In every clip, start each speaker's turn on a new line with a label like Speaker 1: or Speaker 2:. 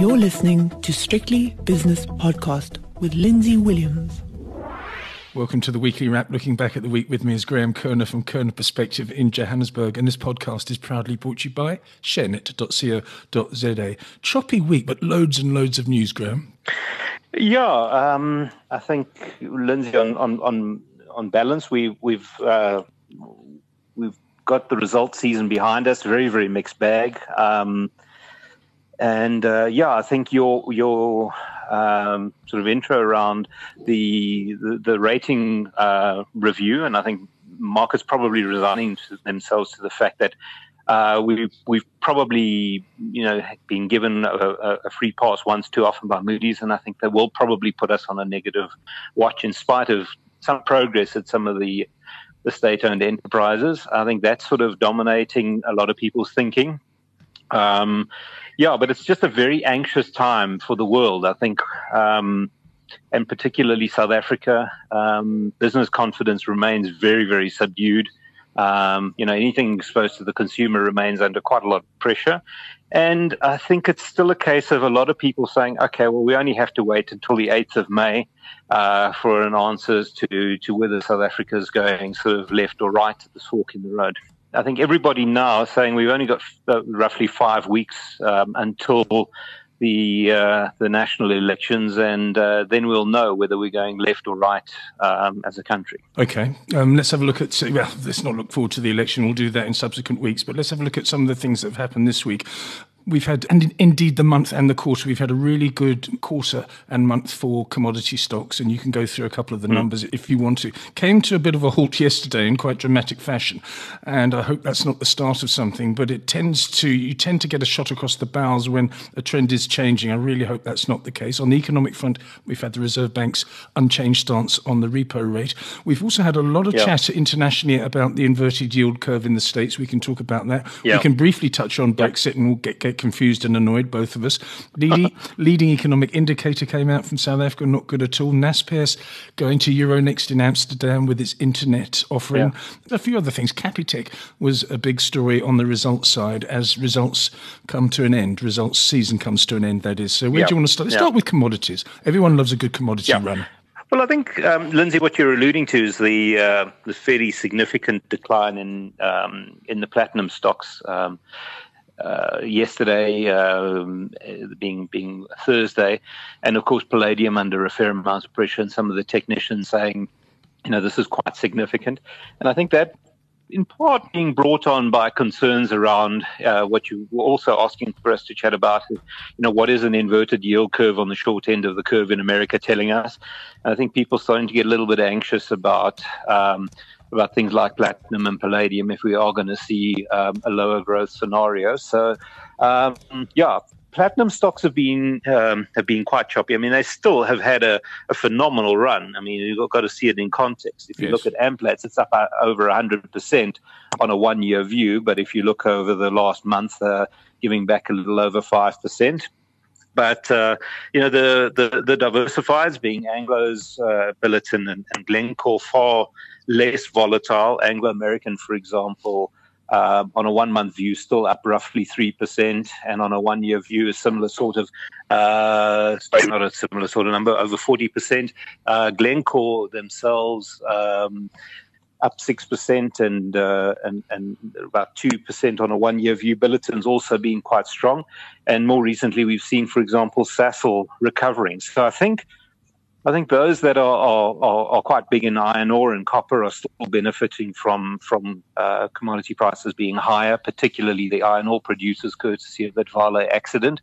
Speaker 1: You're listening to Strictly Business Podcast with Lindsay Williams.
Speaker 2: Welcome to the weekly wrap. Looking back at the week with me is Graeme Korner from Korner Perspective in Johannesburg. And this podcast is proudly brought to you by sharenet.co.za. Choppy week, but loads and loads of news, Graeme.
Speaker 3: Yeah, um, I think Lindsay, on on on, on balance, we, we've uh, we've got the result season behind us. Very very mixed bag. Um, and uh, yeah, I think your your um, sort of intro around the the, the rating uh, review, and I think markets probably resigning to themselves to the fact that uh, we've we've probably you know been given a, a, free pass once too often by Moody's, and I think they will probably put us on a negative watch in spite of some progress at some of the the state-owned enterprises. I think that's sort of dominating a lot of people's thinking. Um, yeah, but it's just a very anxious time for the world, I think, um, and particularly South Africa. Um, business confidence remains very, very subdued. Um, you know, anything exposed to the consumer remains under quite a lot of pressure. And I think it's still a case of a lot of people saying, okay, well, we only have to wait until the 8th of May uh, for an answers to, to whether South Africa is going sort of left or right at this fork in the road. I think everybody now is saying we've only got uh, roughly five weeks um, until the uh, the national elections, and uh, then we'll know whether we're going left or right um, as a country.
Speaker 2: Okay, um, let's have a look at. Well, let's not look forward to the election. We'll do that in subsequent weeks. But let's have a look at some of the things that have happened this week we've had, and indeed the month and the quarter, we've had a really good quarter and month for commodity stocks, and you can go through a couple of the mm. numbers if you want to. Came to a bit of a halt yesterday in quite dramatic fashion, and I hope that's not the start of something, but it tends to, you tend to get a shot across the bows when a trend is changing. I really hope that's not the case. On the economic front, we've had the Reserve Bank's unchanged stance on the repo rate. We've also had a lot of yeah. chatter internationally about the inverted yield curve in the States. We can talk about that. Yeah. We can briefly touch on Brexit and we'll get, get confused and annoyed, both of us. Leading, leading economic indicator came out from South Africa, not good at all. Naspers going to Euronext in Amsterdam with its internet offering. Yeah. A few other things. Capitec was a big story on the results side as results come to an end. Results season comes to an end, that is. So where yeah. do you want to start? Let's yeah. start with commodities. Everyone loves a good commodity run.
Speaker 3: Well, I think um, Lindsay, what you're alluding to is the uh, the fairly significant decline in um, in the platinum stocks. Um, uh, yesterday um, being being Thursday, and of course palladium under a fair amount of pressure, and some of the technicians saying, you know, this is quite significant, and I think that. In part, being brought on by concerns around uh, what you were also asking for us to chat about, you know, what is an inverted yield curve on the short end of the curve in America telling us? And I think people starting to get a little bit anxious about um, about things like platinum and palladium if we are going to see um, a lower growth scenario. So, um, yeah, platinum stocks have been um, have been quite choppy. I mean, they still have had a, a phenomenal run. I mean, you've got to see it in context. If you yes. look at Amplats, it's up uh, over 100% on a one year view. But if you look over the last month, uh, giving back a little over 5%. But uh, you know the, the the diversifiers being Anglo's, uh, Billiton, and, and Glencore far less volatile. Anglo American, for example, uh, on a one month view, still up roughly 3%, and on a one year view, a similar sort of, uh, not a similar sort of number, over 40%. Uh, Glencore themselves, um, up 6% and, uh, and, and about 2% on a one year view. Billiton's also been quite strong. And more recently, we've seen, for example, Sasol recovering. So I think I think those that are, are, are, quite big in iron ore and copper are still benefiting from from uh, commodity prices being higher, particularly the iron ore producers, courtesy of that Vale accident.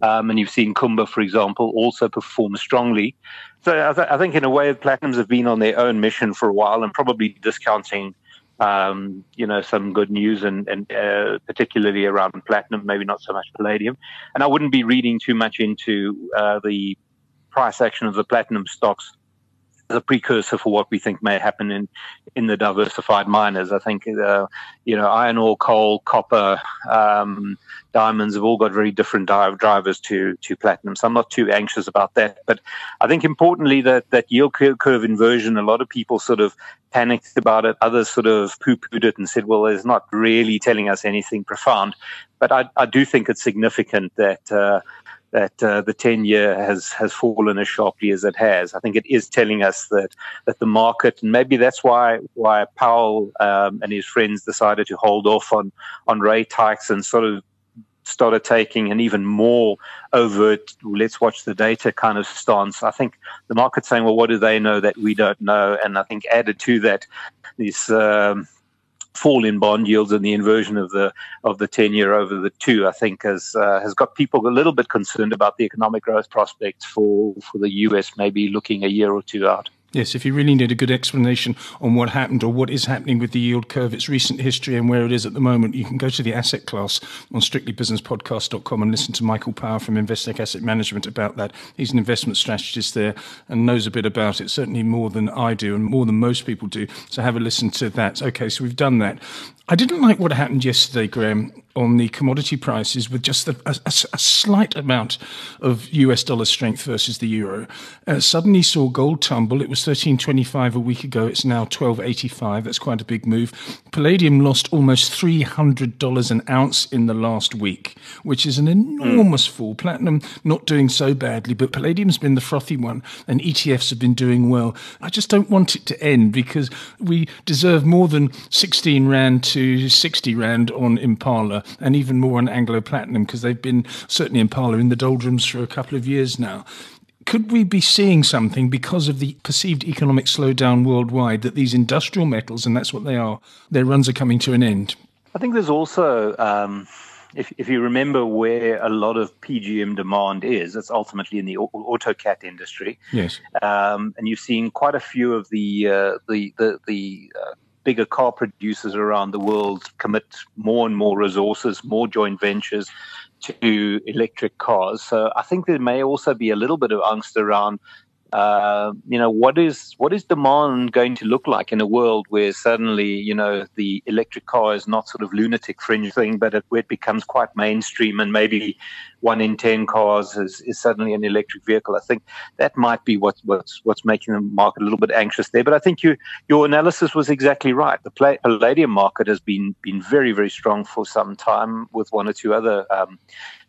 Speaker 3: Um, and you've seen Kumba, for example, also perform strongly. So I, th- I, think, in a way, platinums have been on their own mission for a while and probably discounting, um, you know, some good news and, and uh, particularly around platinum, maybe not so much palladium. And I wouldn't be reading too much into uh, the price action of the platinum stocks a precursor for what we think may happen in, in the diversified miners. I think, uh, you know, iron ore, coal, copper, um, diamonds have all got very different drivers to, to platinum. So I'm not too anxious about that. But I think importantly that, that yield curve inversion, a lot of people sort of panicked about it. Others sort of poo-pooed it and said, well, it's not really telling us anything profound. But I, I do think it's significant that, uh, that uh, the 10 year has, has fallen as sharply as it has. I think it is telling us that, that the market, and maybe that's why, why Powell um, and his friends decided to hold off on, on rate hikes and sort of started taking an even more overt, let's watch the data kind of stance. I think the market's saying, well, what do they know that we don't know? And I think added to that, this. Um, fall in bond yields and the inversion of the of the 10 year over the two I think has uh, has got people a little bit concerned about the economic growth prospects for for the US maybe looking a year or two out
Speaker 2: Yes, if you really need a good explanation on what happened or what is happening with the yield curve, its recent history and where it is at the moment, you can go to the asset class on strictlybusinesspodcast.com and listen to Michael Power from Investec Asset Management about that. He's an investment strategist there and knows a bit about it, certainly more than I do and more than most people do. So have a listen to that. Okay, so we've done that. I didn't like what happened yesterday, Graeme, on the commodity prices with just a, a, a slight amount of US dollar strength versus the euro. Uh, suddenly saw gold tumble. It was 13.25 a week ago. It's now 12.85. That's quite a big move. Palladium lost almost $300 an ounce in the last week, which is an enormous mm. fall. Platinum not doing so badly, but palladium's been the frothy one and ETFs have been doing well. I just don't want it to end because we deserve more than 16 Rand to to 60 Rand on Impala and even more on Anglo Platinum because they've been, certainly Impala, in the doldrums for a couple of years now could we be seeing something because of the perceived economic slowdown worldwide that these industrial metals, and that's what they are, their runs are coming to an end?
Speaker 3: I think there's also, um, if, if you remember where a lot of PGM demand is, it's ultimately in the auto cat industry.
Speaker 2: Yes.
Speaker 3: Um, and you've seen quite a few of the, uh, the, the, the uh, bigger car producers around the world commit more and more resources, more joint ventures to electric cars. So I think there may also be a little bit of angst around uh, you know what is what is demand going to look like in a world where suddenly you know the electric car is not sort of lunatic fringe thing but it, where it becomes quite mainstream and maybe one in ten cars is, is suddenly an electric vehicle? I think that might be what, what's what's making the market a little bit anxious there. But i think you your analysis was exactly right. The palladium market has been been very very strong for some time with one or two other um,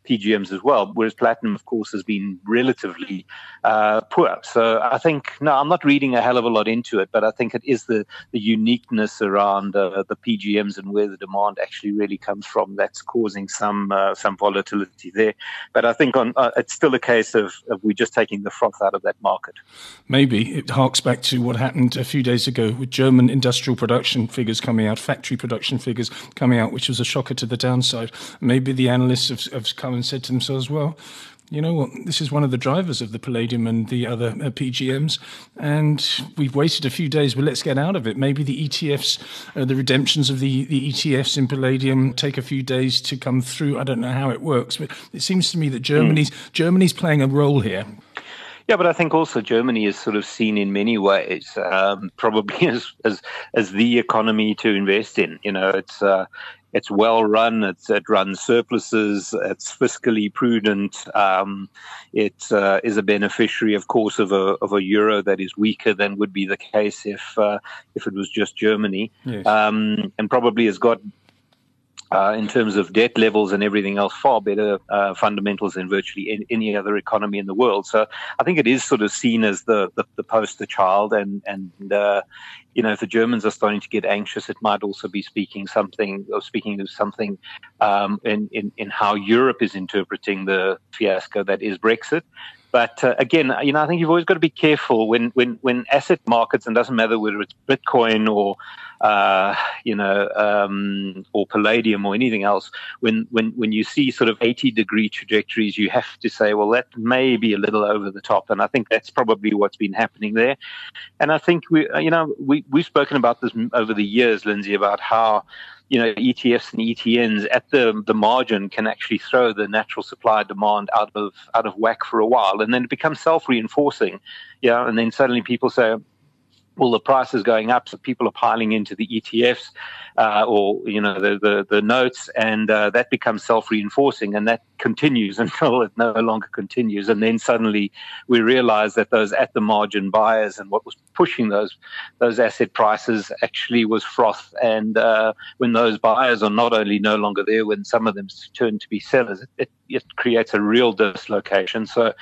Speaker 3: PGMs as well, whereas platinum, of course, has been relatively uh, poor. So I think, no, I'm not reading a hell of a lot into it, but I think it is the, the uniqueness around uh, the PGMs and where the demand actually really comes from that's causing some uh, some volatility there. But I think on uh, it's still a case of, of we're just taking the froth out of that market.
Speaker 2: Maybe it harks back to what happened a few days ago with German industrial production figures coming out, factory production figures coming out, which was a shocker to the downside. Maybe the analysts have, have come and said to themselves, well, you know what, this is one of the drivers of the palladium and the other uh, PGMs, and we've waited a few days, but let's get out of it. Maybe the ETFs, uh, the redemptions of the, the ETFs in palladium take a few days to come through. I don't know how it works, but it seems to me that Germany's, mm. Germany's playing a role here.
Speaker 3: Yeah, but I think also Germany is sort of seen in many ways, um, probably as, as as the economy to invest in. You know, it's uh, it's well run. It's, it runs surpluses. It's fiscally prudent. Um, it uh, is a beneficiary, of course, of a of a euro that is weaker than would be the case if uh, if it was just Germany, yes. um, and probably has got uh, in terms of debt levels and everything else, far better uh, fundamentals than virtually any other economy in the world. So I think it is sort of seen as the the, the poster child, and and uh, you know if the Germans are starting to get anxious, it might also be speaking something or speaking of something um, in, in in how Europe is interpreting the fiasco that is Brexit. But uh, again, you know, I think you've always got to be careful when, when, when asset markets, and doesn't matter whether it's Bitcoin or, uh, you know, um, or Palladium or anything else, when, when, when you see sort of 80 degree trajectories, you have to say, well, that may be a little over the top. And I think that's probably what's been happening there. And I think we, you know, we, we've spoken about this over the years, Lindsay, about how, you know, ETFs and ETNs at the the margin can actually throw the natural supply demand out of out of whack for a while, and then it becomes self reinforcing. Yeah, and then suddenly people say, well, the price is going up, so people are piling into the ETFs uh, or you know the, the, the notes, and uh, that becomes self reinforcing, and that continues until it no longer continues. And then suddenly we realize that those at the margin buyers and what was pushing those those asset prices actually was froth. And uh, when those buyers are not only no longer there, when some of them turn to be sellers, it, it creates a real dislocation. So,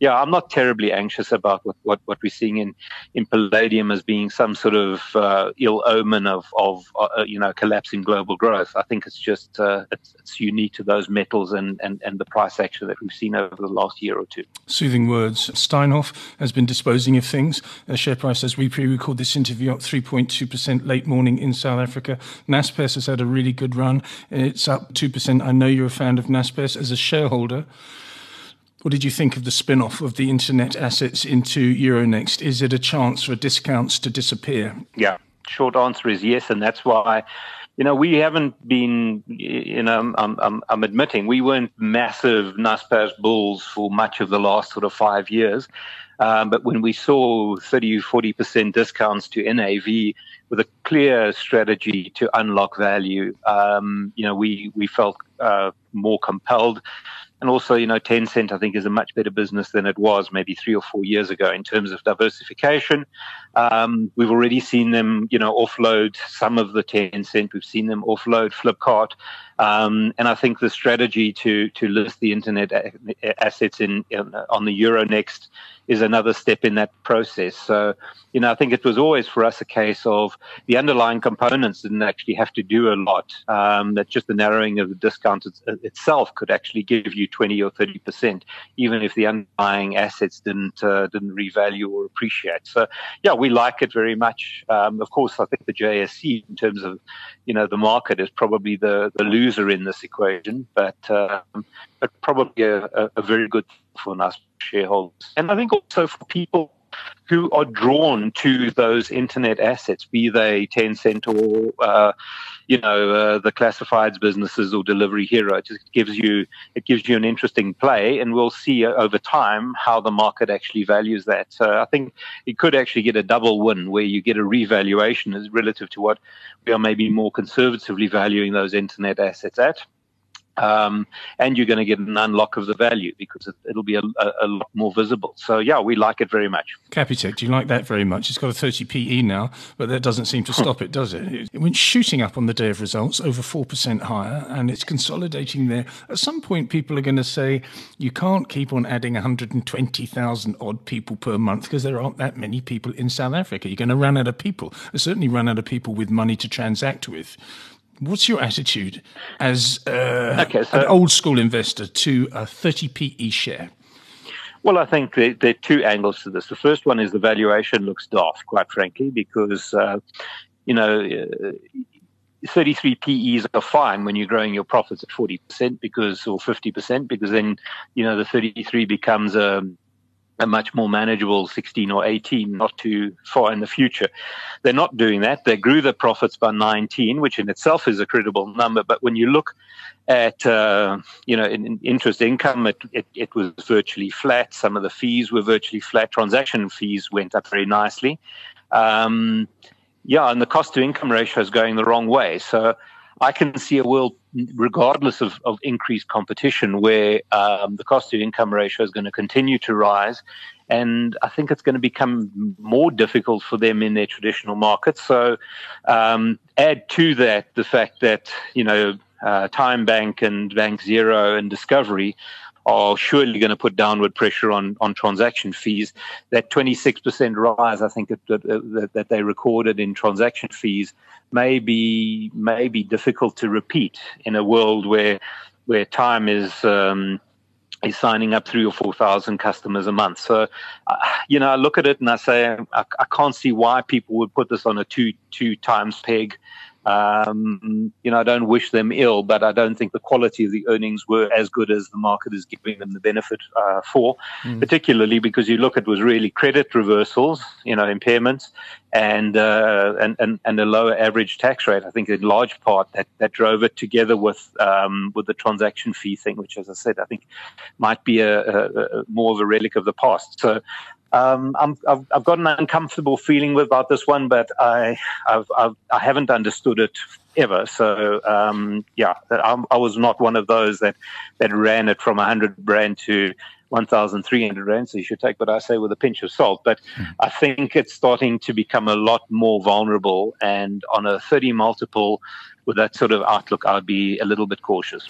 Speaker 3: yeah, I'm not terribly anxious about what, what, what we're seeing in, in palladium as being some sort of uh, ill omen of, of uh, you know, collapsing global growth. I think it's just uh, it's, it's, unique to those metals and, and, and the price action that we've seen over the last year or two.
Speaker 2: Soothing words. Steinhoff has been disposing of things. A share price, as we pre-record this interview, up 3.2% late morning in South Africa. Naspers has had a really good run. It's up 2%. I know you're a fan of Naspers. As a shareholder, what did you think of the spin off of the internet assets into Euronext? Is it a chance for discounts to disappear?
Speaker 3: Yeah, short answer is yes. And that's why you know, we haven't been, you know, I'm, I'm, I'm admitting we weren't massive Naspers bulls for much of the last sort of five years. Um, but when we saw 30, 40% discounts to NAV with a clear strategy to unlock value, um, you know, we, we felt uh, more compelled. And also, you know, Tencent, I think, is a much better business than it was maybe three or four years ago in terms of diversification. Um, we've already seen them, you know, offload some of the Tencent. We've seen them offload Flipkart. Um, and I think the strategy to to list the internet assets in, in, on the Euronext is another step in that process. So, you know, I think it was always for us a case of the underlying components didn't actually have to do a lot. Um, that just the narrowing of the discount itself could actually give you 20 or 30 percent, even if the underlying assets didn't uh, didn't revalue or appreciate. So, yeah, we like it very much. Um, of course, I think the JSE, in terms of you know the market, is probably the the loser in this equation, but um, but probably a, a very good for us shareholders. And I think also for people who are drawn to those internet assets, be they Tencent or uh, you know uh, the classifieds businesses or Delivery Hero. It just gives you it gives you an interesting play, and we'll see over time how the market actually values that. So I think it could actually get a double win where you get a revaluation as relative to what we are maybe more conservatively valuing those internet assets at. Um, and you're going to get an unlock of the value because it, will be a, a, a, lot more visible. So yeah, we like it very much.
Speaker 2: Capitec, do you like that very much? It's got a 30 PE now, but that doesn't seem to stop it, does it? It went shooting up on the day of results, over 4% higher, and it's consolidating there. At some point, people are going to say you can't keep on adding 120,000 odd people per month because there aren't that many people in South Africa. You're going to run out of people. Certainly run out of people with money to transact with. What's your attitude as uh, okay, so, an old school investor to a 30 PE share?
Speaker 3: Well, I think there, there, are two angles to this. The first one is the valuation looks daft, quite frankly, because, uh, you know, uh, 33 PEs are fine when you're growing your profits at 40% because, or 50%, because then, you know, the 33 becomes a, a much more manageable 16 or 18, not too far in the future. They're not doing that. They grew their profits by 19, which in itself is a credible number. But when you look at, uh, you know, in, in interest income, it, it, it, was virtually flat. Some of the fees were virtually flat. Transaction fees went up very nicely. Um, yeah, and the cost to income ratio is going the wrong way. So I can see a world, regardless of, of increased competition, where um, the cost to income ratio is going to continue to rise. And I think it's going to become more difficult for them in their traditional markets. So, um, add to that the fact that, you know, uh, TymeBank and Bank Zero and Discovery are surely going to put downward pressure on, on transaction fees. That 26% rise, I think, that, that, that they recorded in transaction fees may be, may be difficult to repeat in a world where, where Tyme is, um, is signing up three or 4,000 customers a month. So, uh, you know, I look at it and I say, I, I, can't see why people would put this on a two, two times peg. Um, you know, I don't wish them ill, but I don't think the quality of the earnings were as good as the market is giving them the benefit uh, for, mm. particularly because you look at was really credit reversals, you know, impairments, and, uh, and and and a lower average tax rate. I think in large part that, that drove it together with um, with the transaction fee thing, which, as I said, I think might be a, a, a more of a relic of the past. So um, I'm, I've, I've, got an uncomfortable feeling about this one, but I, I've, I've, I have not understood it ever. So um, yeah, I, I, was not one of those that that ran it from 100 rand to 1,300 rand. So you should take what I say with a pinch of salt. But mm. I think it's starting to become a lot more vulnerable. And on a 30 multiple, with that sort of outlook, I'd be a little bit cautious.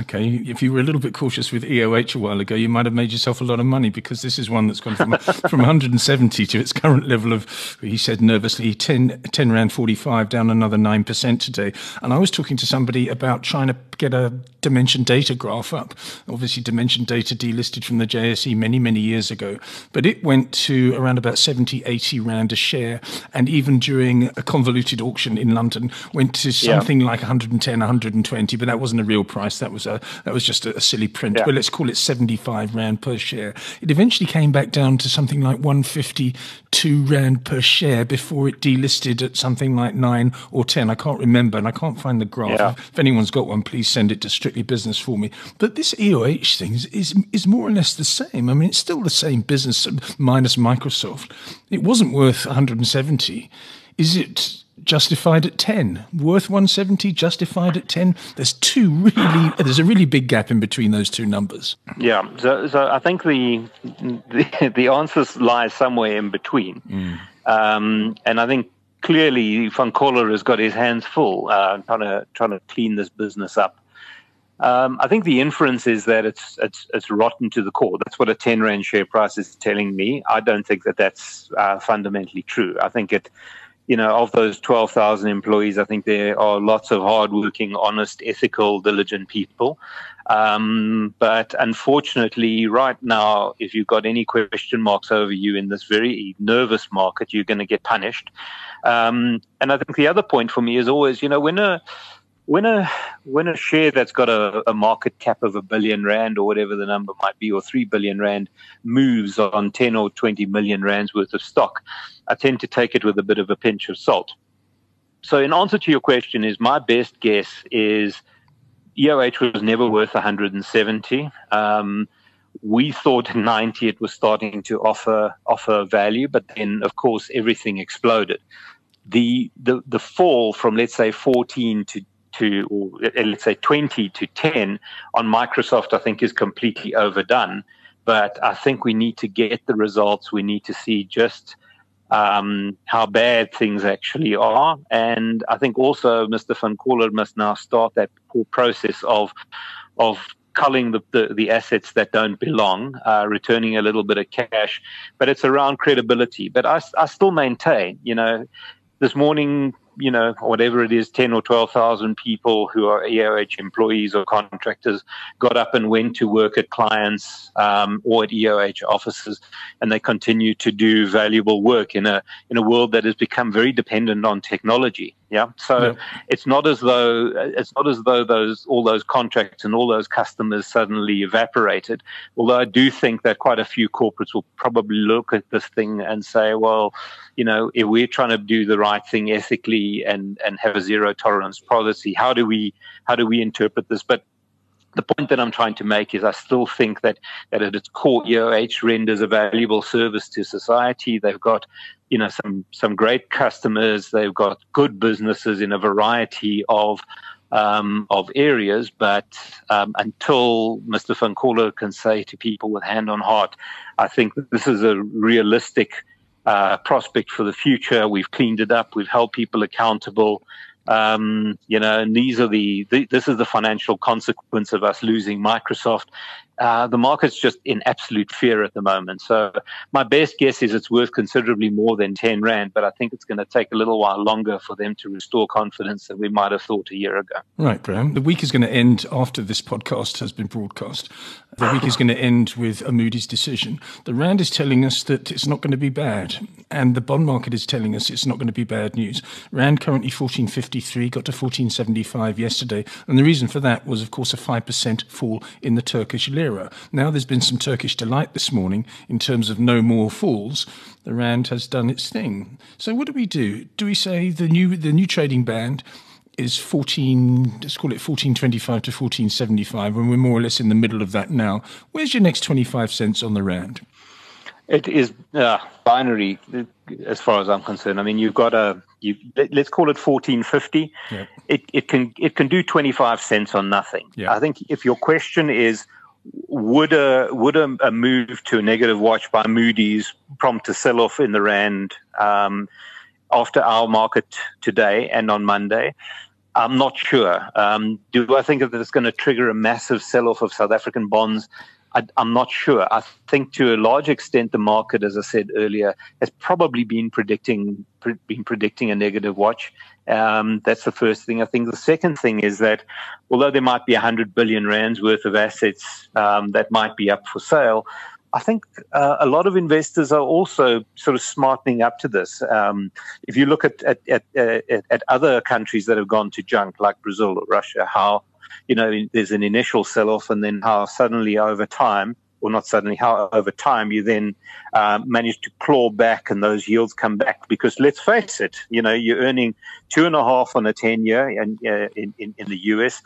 Speaker 2: Okay, if you were a little bit cautious with EOH a while ago, you might have made yourself a lot of money because this is one that's gone from from 170 to its current level of, he said nervously, 10, 10 Rand 45, down another 9% today. And I was talking to somebody about trying to get a dimension data graph up. Obviously, dimension data delisted from the JSE many, many years ago, but it went to around about 70, 80 Rand a share. And even during a convoluted auction in London, went to something yeah. like 110, 120, but that wasn't a real price. That was a that was just a, a silly print. Yeah. Well, let's call it 75 rand per share. It eventually came back down to something like 152 rand per share before it delisted at something like nine or 10. I can't remember, and I can't find the graph. Yeah. If anyone's got one, please send it to Strictly Business for me. But this EOH thing is, is is more or less the same. I mean, it's still the same business minus Microsoft. It wasn't worth 170. Is it justified at 10 worth 170 justified at 10 there's two really there's a really big gap in between those two numbers
Speaker 3: yeah so, so i think the, the the answer lies somewhere in between mm. um, and i think clearly van has got his hands full uh, trying to trying to clean this business up um, I think the inference is that it's it's it's rotten to the core. That's what a ten rand share price is telling me. I don't think that that's uh, fundamentally true. I think it you know, of those 12,000 employees, I think there are lots of hardworking, honest, ethical, diligent people. Um, but unfortunately, right now, if you've got any question marks over you in this very nervous market, you're going to get punished. Um, and I think the other point for me is always, you know, when a when a when a share that's got a, a, market cap of a billion rand or whatever the number might be, or three billion rand, moves on ten or twenty million rands worth of stock, I tend to take it with a bit of a pinch of salt. So, in answer to your question, is my best guess is EOH was never worth 170. Um, we thought 90 it was starting to offer offer value, but then of course everything exploded. The the the fall from let's say 14 to to, or uh, let's say 20 to 10 on Microsoft, I think is completely overdone. But I think we need to get the results. We need to see just um, how bad things actually are. And I think also Mr. Van Coller must now start that whole process of, of culling the, the, the, assets that don't belong, uh, returning a little bit of cash, but it's around credibility. But I, I still maintain, you know, this morning you know, whatever it is, 10 or 12,000 people who are EOH employees or contractors got up and went to work at clients um, or at EOH offices, and they continue to do valuable work in a in a world that has become very dependent on technology. Yeah. So yeah. it's not as though it's not as though those all those contracts and all those customers suddenly evaporated. Although I do think that quite a few corporates will probably look at this thing and say, well, you know, if we're trying to do the right thing ethically and and have a zero tolerance policy, how do we how do we interpret this? But the point that I'm trying to make is I still think that, that at its core, EOH renders a valuable service to society. They've got, you know, some, some great customers. They've got good businesses in a variety of, um, of areas. But um, until Mr. Van Coller can say to people with hand on heart, I think this is a realistic uh, prospect for the future. We've cleaned it up. We've held people accountable. Um, you know, and these are the, the, this is the financial consequence of us losing Microsoft. Uh, the market's just in absolute fear at the moment. So my best guess is it's worth considerably more than 10 Rand, but I think it's going to take a little while longer for them to restore confidence than we might have thought a year ago.
Speaker 2: Right, Graeme. The week is going to end after this podcast has been broadcast. The week is going to end with a Moody's decision. The Rand is telling us that it's not going to be bad, and the bond market is telling us it's not going to be bad news. Rand currently 1453, got to 1475 yesterday, and the reason for that was, of course, a 5% fall in the Turkish lira. Now there's been some Turkish delight this morning in terms of no more falls. The Rand has done its thing. So what do we do? Do we say the new the new trading band? is 14, let's call it 1425 to 1475, and we're more or less in the middle of that now. Where's your next 25 cents on the rand?
Speaker 3: It is uh, binary as far as I'm concerned. I mean, you've got a you let's call it 1450. Yep. It it can it can do 25 cents on nothing. Yep. I think if your question is would a would a, a, move to a negative watch by Moody's prompt a sell off in the rand um, after our market today and on Monday? I'm not sure. Um, do I think that it's going to trigger a massive sell off of South African bonds? I, am not sure. I think to a large extent the market, as I said earlier, has probably been predicting pre- been predicting a negative watch. Um, that's the first thing. I think the second thing is that although there might be 100 billion rands worth of assets um, that might be up for sale, I think uh, a lot of investors are also sort of smartening up to this. Um, if you look at at, at, at at other countries that have gone to junk, like Brazil or Russia, how you know, there's an initial sell off and then how suddenly over time, or not suddenly, how over time you then uh, manage to claw back and those yields come back. Because let's face it, you know, you're earning two and a half on a 10 year uh, in, in, in, the US.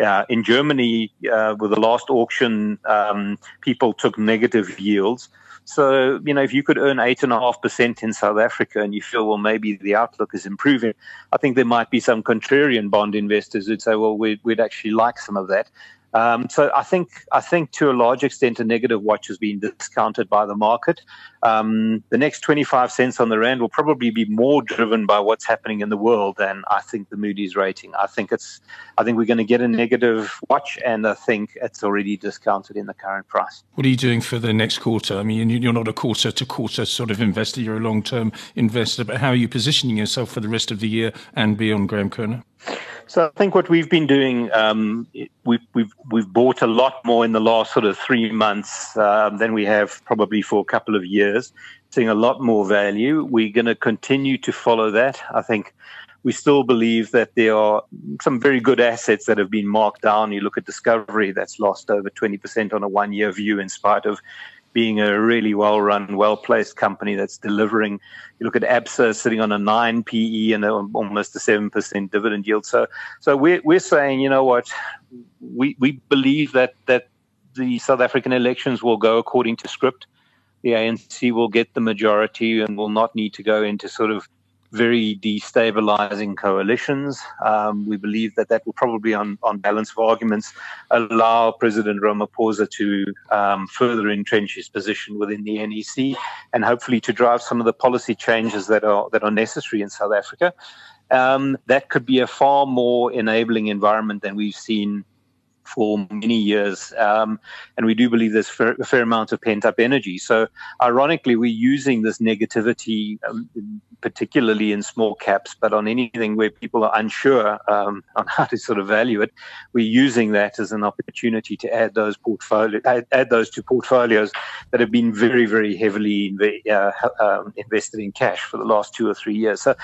Speaker 3: Uh, in Germany, uh, with the last auction, um, people took negative yields. So, you know, if you could earn 8.5% in South Africa and you feel, well, maybe the outlook is improving, I think there might be some contrarian bond investors who'd say, well, we'd, we'd actually like some of that. Um, so I think I think to a large extent a negative watch has been discounted by the market. Um, the next 25 cents on the rand will probably be more driven by what's happening in the world than I think the Moody's rating. I think it's I think we're going to get a negative watch, and I think it's already discounted in the current price.
Speaker 2: What are you doing for the next quarter? I mean, you're not a quarter to quarter sort of investor; you're a long term investor. But how are you positioning yourself for the rest of the year and beyond, Graeme Korner?
Speaker 3: So I think what we've been doing, um, we've we've we've bought a lot more in the last sort of three months um, than we have probably for a couple of years. Seeing a lot more value. We're going to continue to follow that. I think we still believe that there are some very good assets that have been marked down. You look at Discovery, that's lost over 20% on a one year view in spite of being a really well run, well placed company that's delivering. You look at ABSA sitting on a 9 PE and almost a 7% dividend yield. So, so we're, we're saying, you know what, we, we believe that, that the South African elections will go according to script. The ANC will get the majority and will not need to go into sort of very destabilizing coalitions. Um, we believe that that will probably, on, on balance of arguments, allow President Ramaphosa to um, further entrench his position within the NEC and hopefully to drive some of the policy changes that are that are necessary in South Africa. Um, that could be a far more enabling environment than we've seen for many years. Um, and we do believe there's fair, a fair amount of pent up energy. So, ironically, we're using this negativity, um, particularly in small caps, but on anything where people are unsure um, on how to sort of value it, we're using that as an opportunity to add those portfolio, add, add those to portfolios that have been very, very heavily inv- uh, um, invested in cash for the last two or three years. So,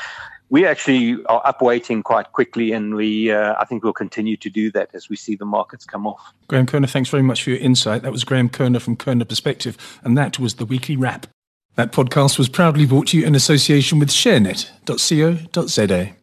Speaker 3: we actually are upweighting quite quickly, and we uh, I think we'll continue to do that as we see the markets come off.
Speaker 2: Graeme Korner, thanks very much for your insight. That was Graeme Korner from Korner Perspective, and that was the weekly wrap. That podcast was proudly brought to you in association with ShareNet.co.za.